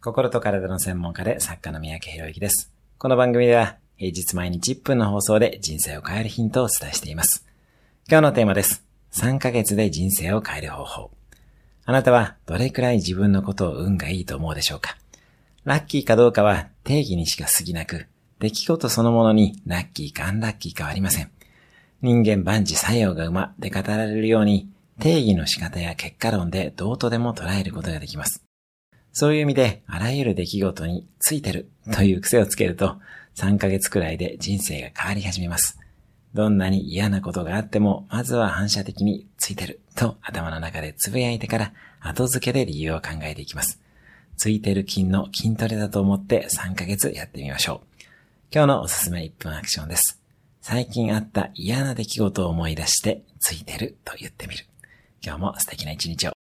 心と体の専門家で作家の三宅博之です。この番組では平日毎日1分の放送で人生を変えるヒントをお伝えしています。今日のテーマです。3ヶ月で人生を変える方法。あなたはどれくらい自分のことを運がいいと思うでしょうか？ラッキーかどうかは定義にしか過ぎなく、出来事そのものにラッキーかアンラッキーかはありません。人間万事作用が馬で語られるように、定義の仕方や結果論でどうとでも捉えることができます。そういう意味で、あらゆる出来事についてるという癖をつけると、3ヶ月くらいで人生が変わり始めます。どんなに嫌なことがあっても、まずは反射的についてると頭の中でつぶやいてから、後付けで理由を考えていきます。ついてる筋の筋トレだと思って3ヶ月やってみましょう。今日のおすすめ1分アクションです。最近あった嫌な出来事を思い出して、ついてると言ってみる。今日も素敵な一日を。